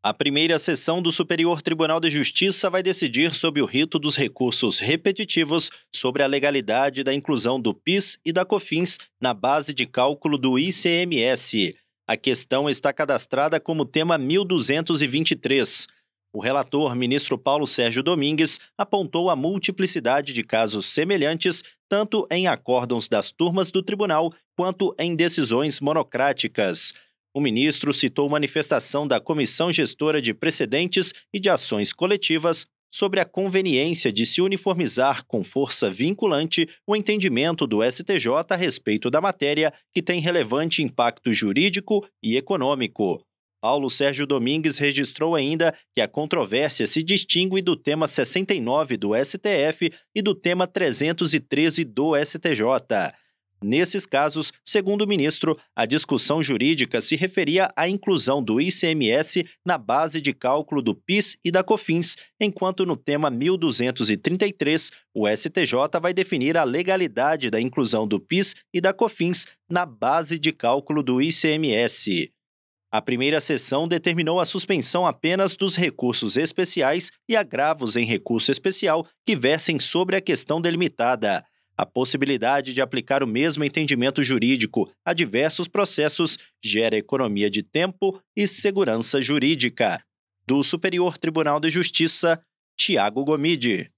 A primeira sessão do Superior Tribunal de Justiça vai decidir sobre o rito dos recursos repetitivos sobre a legalidade da inclusão do PIS e da COFINS na base de cálculo do ICMS. A questão está cadastrada como tema 1223. O relator, ministro Paulo Sérgio Domingues, apontou a multiplicidade de casos semelhantes tanto em acórdãos das turmas do tribunal quanto em decisões monocráticas. O ministro citou manifestação da Comissão Gestora de Precedentes e de Ações Coletivas sobre a conveniência de se uniformizar com força vinculante o entendimento do STJ a respeito da matéria que tem relevante impacto jurídico e econômico. Paulo Sérgio Domingues registrou ainda que a controvérsia se distingue do tema 69 do STF e do tema 313 do STJ. Nesses casos, segundo o ministro, a discussão jurídica se referia à inclusão do ICMS na base de cálculo do PIS e da COFINS, enquanto no tema 1233, o STJ vai definir a legalidade da inclusão do PIS e da COFINS na base de cálculo do ICMS. A primeira sessão determinou a suspensão apenas dos recursos especiais e agravos em recurso especial que versem sobre a questão delimitada. A possibilidade de aplicar o mesmo entendimento jurídico a diversos processos gera economia de tempo e segurança jurídica. Do Superior Tribunal de Justiça, Tiago Gomide.